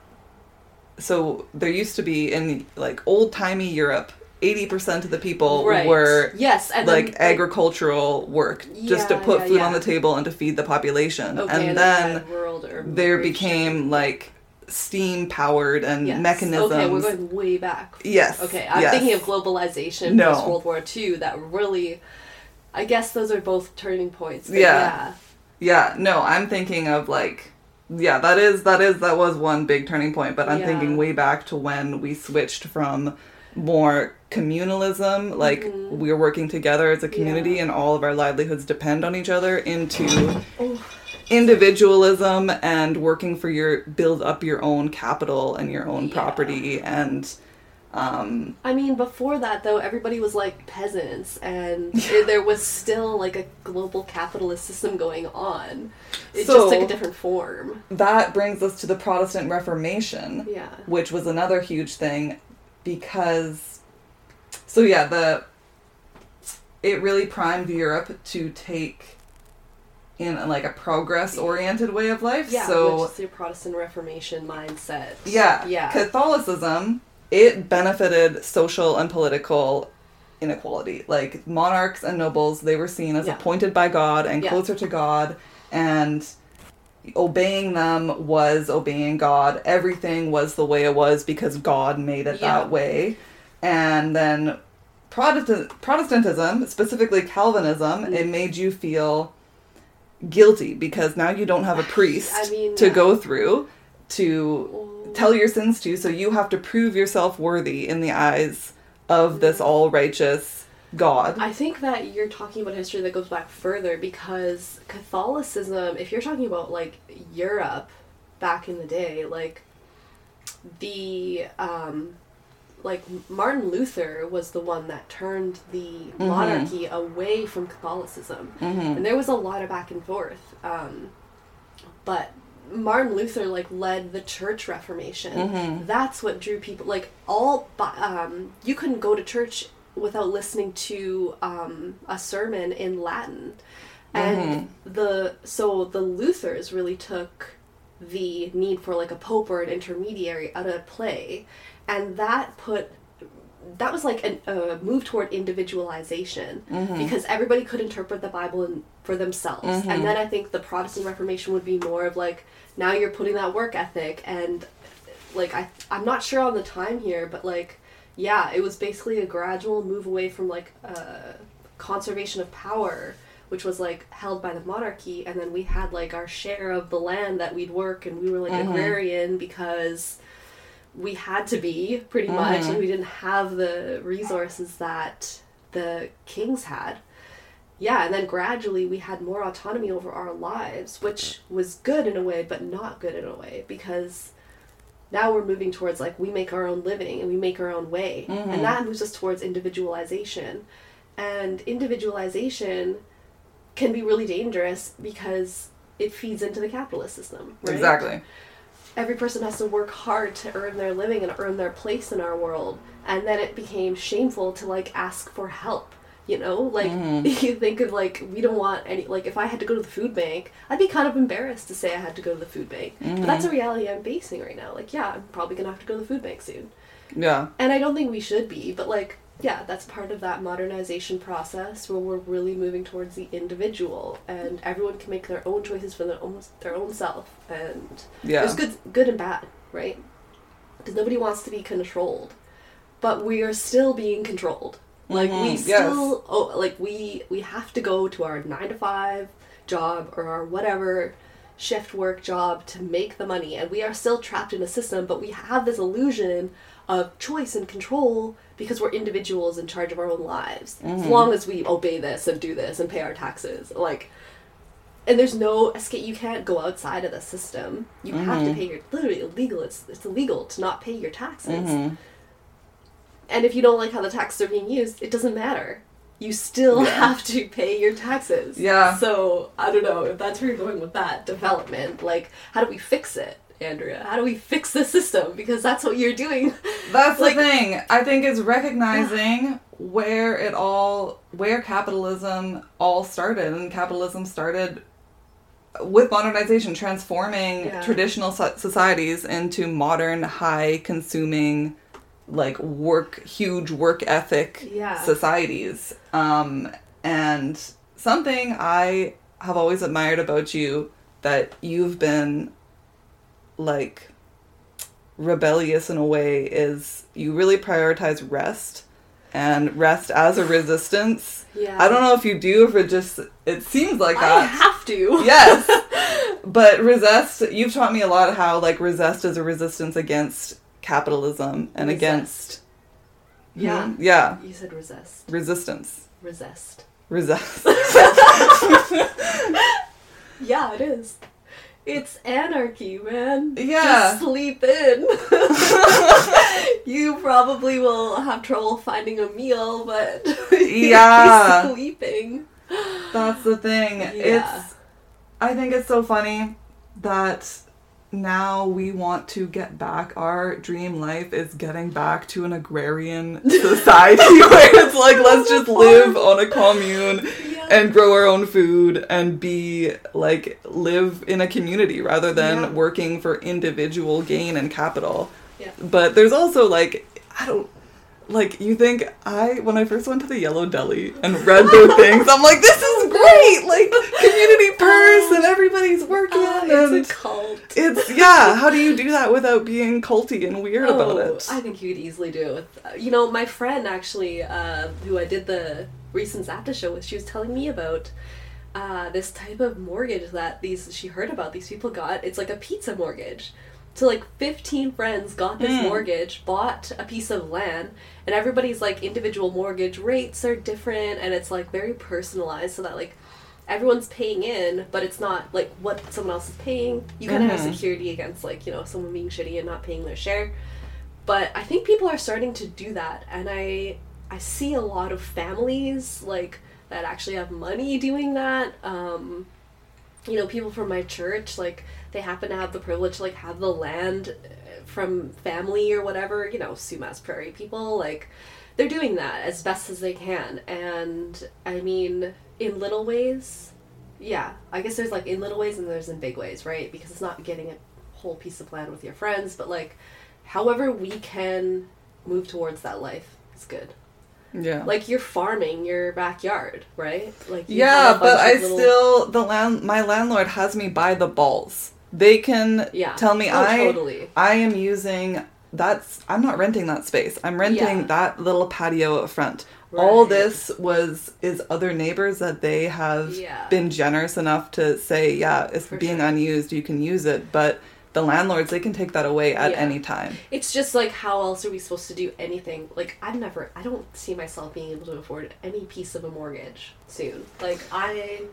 So there used to be in like old timey Europe, eighty percent of the people right were yes and like then, agricultural work, just to put yeah, food yeah. on the table and to feed the population. okay, and and then then there became like steam powered and yes. mechanisms. okay we're going way back yes. Okay, I'm yes. thinking of globalization No. post World War II. That really, I guess those are both turning points. Yeah. Yeah, no, I'm thinking of like yeah, that is that is that was one big turning point, but I'm Yeah. thinking way back to when we switched from more communalism, like Mhm. we're working together as a community Yeah. and all of our livelihoods depend on each other into Oh. individualism and working for your build up your own capital and your own Yeah. property and um I mean, before that though, everybody was like peasants, and (laughs) it- there was still like a global capitalist system going on. It So- just took a different form. that brings us to the Protestant Reformation. Yeah. which was another huge thing because so yeah the it really primed Europe to take in like a progress oriented way of life Yeah. so which is the Protestant Reformation mindset. yeah Yeah. Catholicism it benefited social and political inequality like monarchs and nobles they were seen as Yeah. appointed by God and Yeah. closer to God and obeying them was obeying God. Everything was the way it was because God made it Yeah. that way. And then Protestant Protestantism, specifically Calvinism, Mm. it made you feel guilty because now you don't have a (sighs) priest I mean, to go through to Oh. tell your sins to, so you have to prove yourself worthy in the eyes of this all righteous God. I think that you're talking about history that goes back further because Catholicism, if you're talking about like Europe back in the day, like the um like Martin Luther was the one that turned the monarchy away from Catholicism. Mhm. And there was a lot of back and forth. Um but Martin Luther like led the church reformation. Mhm. That's what drew people like all um you couldn't go to church without listening to um a sermon in Latin. And the so the Luthers really took the need for like a pope or an intermediary out of play and that put that was like an, a move toward individualization because everybody could interpret the Bible in, for themselves. And then I think the Protestant Reformation would be more of like now you're putting that work ethic and like I I'm not sure on the time here, but like yeah, it was basically a gradual move away from like uh, conservation of power, which was like held by the monarchy, and then we had like our share of the land that we'd work, and we were like Mhm. agrarian because we had to be pretty much, Mhm. and we didn't have the resources that the kings had. Yeah, and then gradually we had more autonomy over our lives, which was good in a way, but not good in a way because now we're moving towards like we make our own living and we make our own way Mhm. and that moves us towards individualization and individualization can be really dangerous because it feeds into the capitalist system right? Exactly. Every person has to work hard to earn their living and earn their place in our world. And then it became shameful to like ask for help you know? Like Mhm. (laughs) you think of like we don't want any like if i had to go to the food bank i'd be kind of embarrassed to say i had to go to the food bank. But that's a reality i'm facing right now. Like yeah i'm probably gonna have to go to the food bank soon. Yeah. and i don't think we should be but like yeah that's part of that modernization process where we're really moving towards the individual and everyone can make their own choices for their own their own self and Yeah. there's good good and bad, right? Because nobody wants to be controlled, but we are still being controlled. Like we Mhm, yes. still oh like we we have to go to our 9 to 5 job or our whatever shift work job to make the money and we are still trapped in a system but we have this illusion of choice and control because we're individuals in charge of our own lives as Mhm. long as we obey this and do this and pay our taxes like and there's no escape you can't go outside of the system you have to Mhm. pay your literally illegal it's it's illegal to not pay your taxes Mhm. and if you don't like how the taxes are being used it doesn't matter you still Yeah. have to pay your taxes Yeah. so i don't know if that's where you're going with that development like how do we fix it andrea how do we fix the system because that's what you're doing That's Like- the thing. I think it's (sighs) recognizing where it all, where capitalism all started, and capitalism started with modernization, transforming Yeah. traditional societies into modern, high consuming, like work, huge work ethic Yeah. societies. Um, and something I have always admired about you that you've been like rebellious in a way is you really prioritize rest and rest as a resistance. yeah I don't know if you do, if it just it seems like i that. have to yes. (laughs) But resist, you've taught me a lot how like resist is a resistance against capitalism and Resist. against yeah Mhm. yeah, you said resist resistance. resist Resist. (laughs) (laughs) yeah it is it's anarchy man Yeah. Just sleep in (laughs) you probably will have trouble finding a meal but (laughs) Yeah. sleeping That's the thing. Yeah. It's I think it's so funny that now we want to get back our dream life is getting back to an agrarian (laughs) society where it's like let's just live on a commune. And grow our own food and be like live in a community rather than Yeah. working for individual gain and capital. Yeah. But there's also like I don't like you think I when I first went to the Yellow Deli and read their (laughs) things, I'm like, this is great! Like community (laughs) purse and everybody's working Uh, it's a cult it's yeah. How do you do that without being culty and weird about it? Oh, I think you could easily do it with, you know, my friend actually, uh, who I did the recent Zapta show with, she was telling me about uh, this type of mortgage that these she heard about. These people got. It's like a pizza mortgage. So like 15 friends got this Mm. mortgage, bought a piece of land, and everybody's like individual mortgage rates are different, and it's like very personalized, so that like everyone's paying in, but it's not like what someone else is paying. You kind of Mhm. have security against like you know someone being shitty and not paying their share. But I think people are starting to do that, and I I see a lot of families like that actually have money doing that. Um, you know, people from my church like they happen to have the privilege to like have the land uh, from family or whatever. You know, Sumas Prairie people like they're doing that as best as they can, and I mean, in little ways, yeah. I guess there's like in little ways and there's in big ways, right? Because it's not getting a whole piece of land with your friends, but like however we can move towards that life is good. Yeah. Like you're farming your backyard, right? Like you yeah, but I little- still the land my landlord has me by the balls. They can yeah tell me oh, I totally I am using that's I'm not renting that space. I'm renting Yeah. that little patio up front. All this was is other neighbors that they have Yeah. been generous enough to say, yeah, it's For being sure. unused, you can use it, but the landlords they can take that away at Yeah. any time. It's just like how else are we supposed to do anything? Like I've never I don't see myself being able to afford any piece of a mortgage soon. Like I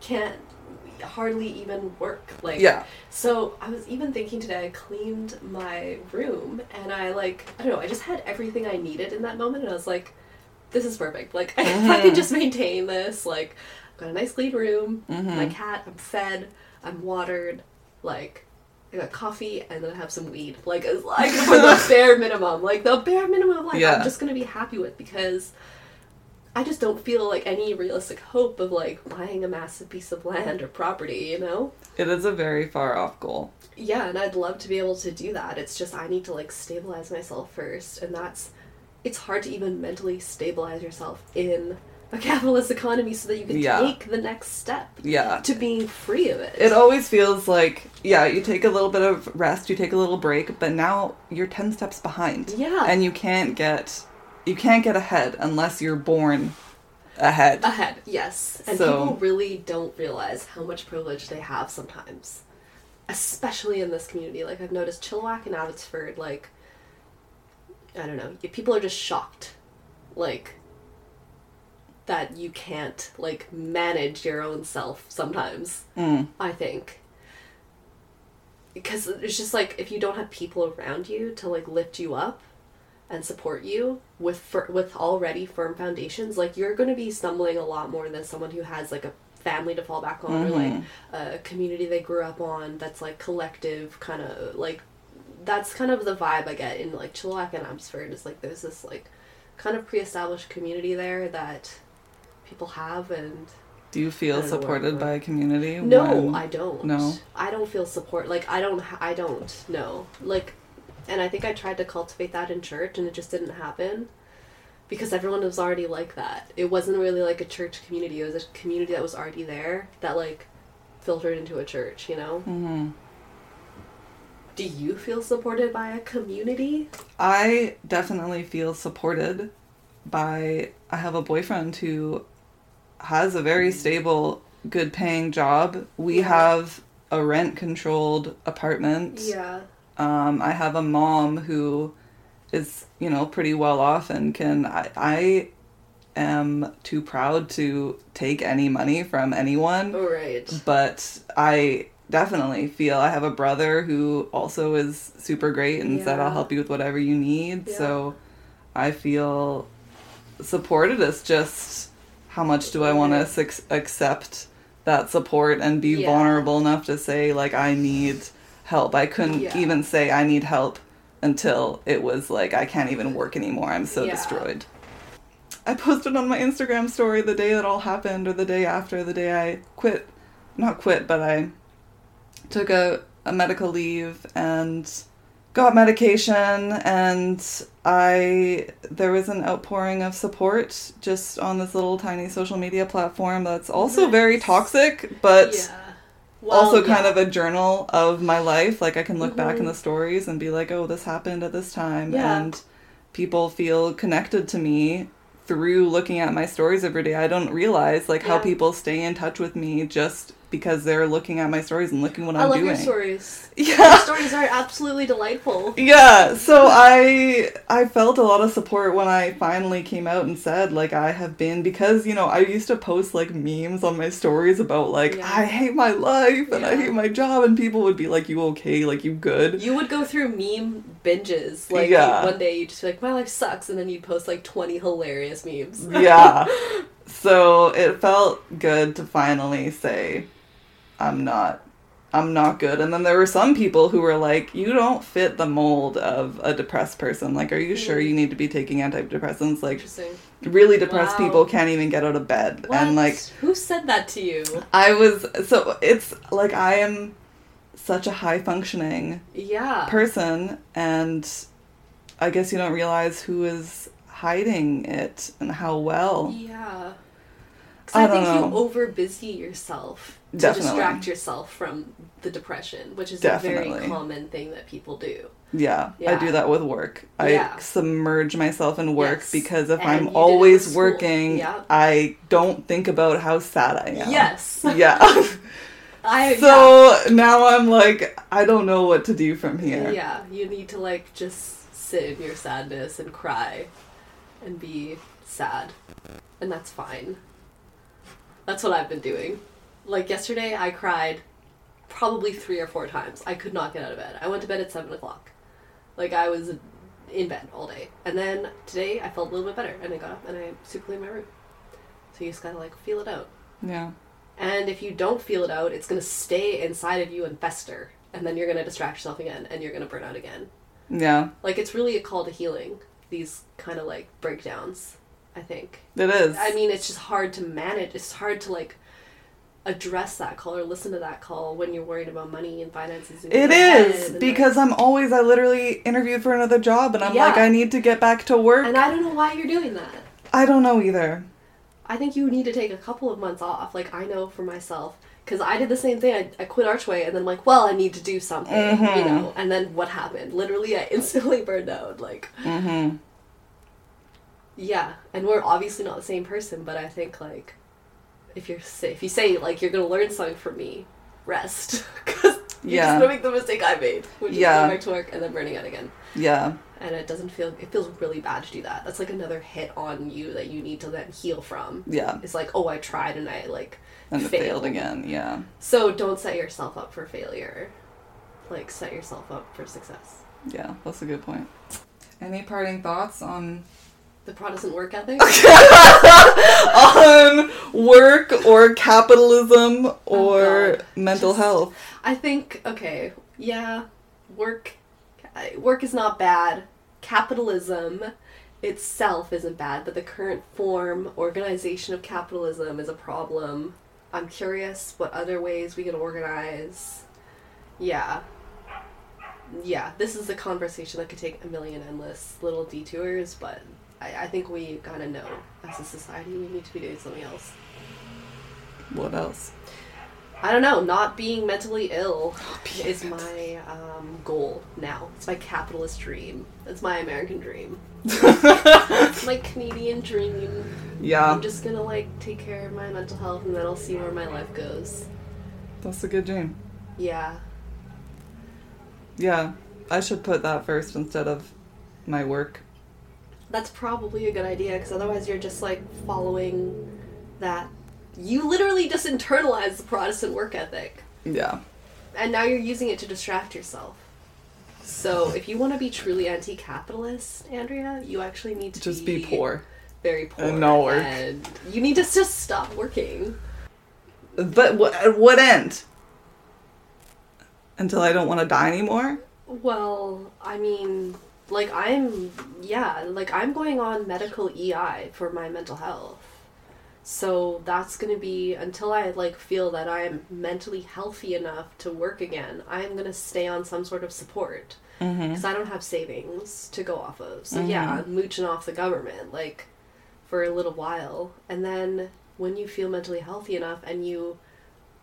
can't hardly even work. Like Yeah. So I was even thinking today. I cleaned my room and I like I don't know. I just had everything I needed in that moment, and I was like, "This is perfect. Like (laughs) if I can mm-hmm. just maintain this, like I've got a nice clean room, mm-hmm. my cat, I'm fed, I'm watered, like." I got coffee and then I have some weed. Like, it's like for the (laughs) bare minimum. Like, the bare minimum of life Yeah. I'm just gonna be happy with because I just don't feel like any realistic hope of like buying a massive piece of land or property, you know? It is a very far off goal. Yeah, and I'd love to be able to do that. It's just I need to like stabilize myself first, and that's it's hard to even mentally stabilize yourself in a capitalist economy so that you can Yeah. take the next step Yeah. to being free of it. It always feels like, yeah, you take a little bit of rest, you take a little break, but now you're 10 steps behind. Yeah. And you can't get you can't get ahead unless you're born ahead. ahead, yes. And So- people really don't realize how much privilege they have sometimes. Especially in this community. Like I've noticed Chilliwack and Abbotsford, like I don't know, people are just shocked. Like that you can't like manage your own self sometimes, Mm. I think. Because it's just like if you don't have people around you to like lift you up and support you with fir- with already firm foundations, like you're going to be stumbling a lot more than someone who has like a family to fall back on or like a community they grew up on that's like collective kind of like that's kind of the vibe I get in like Chilliwack and Abbotsford is like there's this like kind of pre-established community there that people have and Do you feel don't know where- supported by a community? no, when- I don't. No. I don't feel support. Like I don't. I don't. No. Like, and I think I tried to cultivate that in church, and it just didn't happen, because everyone was already like that. It wasn't really like a church community. It was a community that was already there that like filtered into a church. You know. Mhm. Do you feel supported by a community? I definitely feel supported by I have a boyfriend who has a very stable, good paying job. We Yeah. have a rent controlled apartment. Yeah. Um, I have a mom who is, you know, pretty well off and can I, I am too proud to take any money from anyone All right. but I definitely feel I have a brother who also is super great and said I'll help you with whatever you need. Yeah. So I feel supported. It's just how much do I want to accept that support and be Yeah. vulnerable enough to say like I need help. I couldn't Yeah. even say I need help until it was like I can't even work anymore. I'm so Yeah. destroyed. I posted on my Instagram story the day that all happened or the day after the day I quit not quit, but I took a, a medical leave and got medication and I there was an outpouring of support just on this little tiny social media platform that's also very toxic but yeah. Well, also kind yeah. of a journal of my life like I can look back in Mhm. the stories and be like oh this happened at this time Yeah. and people feel connected to me through looking at my stories every day I don't realize like how people stay in touch with me just because they're looking at my stories and looking what I I'm love doing (laughs) your stories. yeah Your stories are absolutely delightful. yeah so i i felt a lot of support when i finally came out and said like i have been because you know i used to post like memes on my stories about like Yeah. i hate my life and i hate my job and people would be like you okay like you good You would go through meme binges. Like Yeah. one day you'd just be like, My life sucks and then you'd post like twenty hilarious memes. yeah (laughs) so it felt good to finally say i'm not i'm not good and then there were some people who were like you don't fit the mold of a depressed person like are you sure you need to be taking antidepressants like really depressed Wow. people can't even get out of bed What? and like Who said that to you? i was so it's like i am such a high functioning Yeah. person and i guess you don't realize who is hiding it and how well Yeah. I I, think you know. over busy yourself to Definitely. distract yourself from the depression, which is a very common thing that people do. yeah, i do that with work Yeah. i submerge myself in work Yes. because if And i'm always working Yeah. i don't think about how sad i am Yes. (laughs) yeah (laughs) I so now i'm like i don't know what to do from here Yeah, you need to like just sit in your sadness and cry and be sad. And that's fine. That's what I've been doing. Like yesterday, I cried probably three or four times. I could not get out of bed. I went to bed at seven o'clock. Like I was in bed all day. And then today, I felt a little bit better, and I got up and I super cleaned my room. So you just gotta like feel it out. Yeah. And if you don't feel it out, it's gonna stay inside of you and fester, and then you're gonna distract yourself again, and you're gonna burn out again. Yeah. Like it's really a call to healing. These kind of like breakdowns. I think. It is. I mean, it's just hard to manage. It's hard to like address that call or listen to that call when you're worried about money and finances. in It is and, because I'm always I literally interviewed for another job and I'm Yeah. like I need to get back to work. and I don't know why you're doing that. I don't know either. I think you need to take a couple of months off. Like I know for myself, because I did the same thing. I, I quit Archway, and then I'm like, well, I need to do something, you Mhm. know. And then what happened? Literally, I (laughs) instantly burned out. Like, Mhm. yeah. And we're obviously not the same person, but I think like, if you're if you say like you're gonna learn something from me, rest, (laughs) because you're Yeah. just gonna make the mistake I made, which Yeah. is going back to work and then burning out again. Yeah. And it doesn't feel. It feels really bad to do that. That's like another hit on you that you need to then heal from. Yeah. It's like, oh, I tried and I like And failed. failed again. Yeah. So don't set yourself up for failure. Like set yourself up for success. Yeah. That's a good point. Any parting thoughts on The Protestant work ethic. on (laughs) um, work or capitalism oh, or Oh, mental Just- health? I think okay, yeah, work uh, work is not bad. Capitalism itself isn't bad, but the current form organization of capitalism is a problem. I'm curious what other ways we can organize. Yeah. Yeah, this is a conversation that could take a million endless little detours, but I, I think we gotta know as a society we need to be doing something else. What else? I don't know. Not being mentally ill is my um, goal now. It's my capitalist dream. It's my American dream. It's (laughs) my Canadian dream. Yeah. I'm just gonna like take care of my mental health, and then I'll see where my life goes. That's a good dream. Yeah. Yeah. I should put that first instead of my work. That's probably a good idea because otherwise you're just like following that. You literally just internalize the Protestant work ethic. Yeah. and now you're using it to distract yourself. So if you want to be truly anti-capitalist, Andrea, you actually need to Just be poor. very poor, And no work. and you need to just stop working. But what, at what end? Until I don't want to die anymore? Well, I mean, like I'm, yeah, like I'm going on medical EI for my mental health. So that's gonna be until I like feel that I am mentally healthy enough to work again. I am gonna stay on some sort of support. Mm-hmm. because I don't have savings to go off of. So yeah, I'm mooching off the government like for a little while, and then when you feel mentally healthy enough and you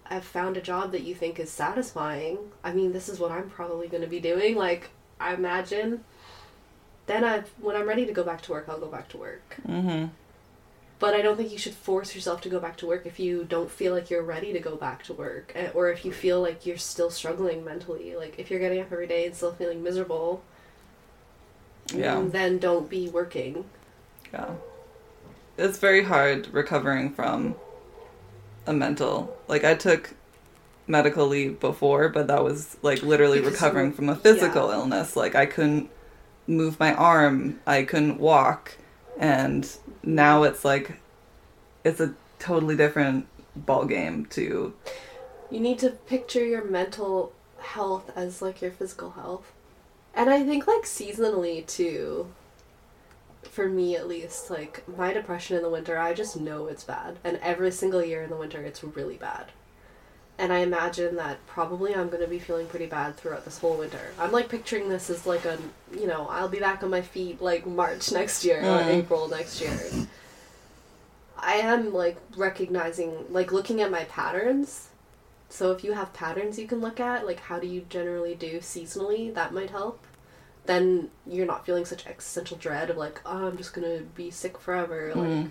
have found a job that you think is satisfying, I mean, this is what I'm probably going to be doing. Like I imagine. Then I, when I'm ready to go back to work, I'll go back to work. Mm-hmm. But I don't think you should force yourself to go back to work if you don't feel like you're ready to go back to work, eh, or if you feel like you're still struggling mentally. Like if you're getting up every day and still feeling miserable, Yeah. mm, then don't be working. Yeah. It's very hard recovering from a mental. Like, I took medical leave before, but that was like literally Because recovering from a physical yeah. illness. Like, I couldn't move my arm, I couldn't walk. And now it's like, it's a totally different ball game to You need to picture your mental health as like your physical health. And I think like seasonally too. For me at least, like my depression in the winter, I just know it's bad. And every single year in the winter it's really bad. And I imagine that probably I'm going to be feeling pretty bad throughout this whole winter. I'm like picturing this as like a, you know, I'll be back on my feet like March (laughs) next year or Mm. April next year. I am like recognizing, like looking at my patterns. So if you have patterns you can look at, like how do you generally do seasonally, that might help. Then you're not feeling such existential dread of like, oh, I'm just gonna be sick forever. Like, Mm.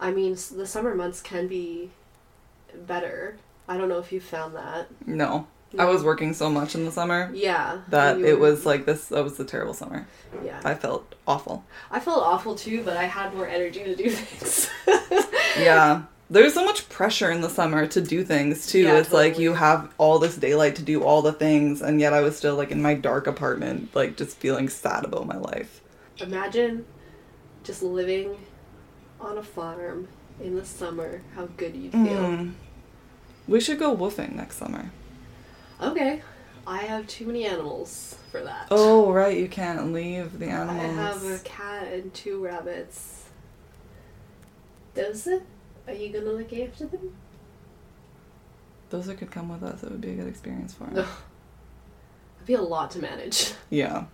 I mean, the summer months can be better. I don't know if you found that. no. I was working so much in the summer Yeah. that it were- was like this. That was a terrible summer. Yeah. I felt awful. I felt awful too, but I had more energy to do (laughs) things. Yeah. there's so much pressure in the summer to do things too. Yeah, it's like you have all this daylight to do all the things, and yet I was still like in my dark apartment, like just feeling sad about my life. Imagine just living on a farm in the summer, how good you'd feel. Mm. We should go woofing next summer. Okay. I have too many animals for that. Oh right, you can't leave the animals. I have a cat and two rabbits. Those are you gonna look after them? Those could come with us. It would be a good experience for him. It'd be a lot to manage. Yeah.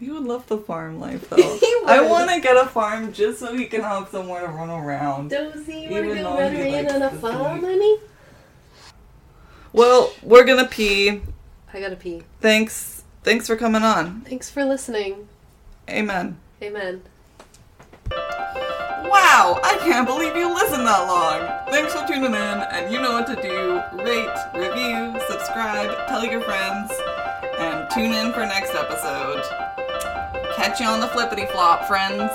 He would love the farm life (laughs) though. He I want to get a farm just so he can have somewhere to run around. Dozy, you wanna Even go run around on a farm, honey? Well, we're gonna pee. I gotta pee. Thanks. Thanks for coming on. Thanks for listening. Amen. Amen. Wow, I can't believe you listened that long. Thanks for tuning in, and you know what to do. Rate, review, subscribe, tell your friends, and tune in for next episode. Catch you on the flippity flop, friends.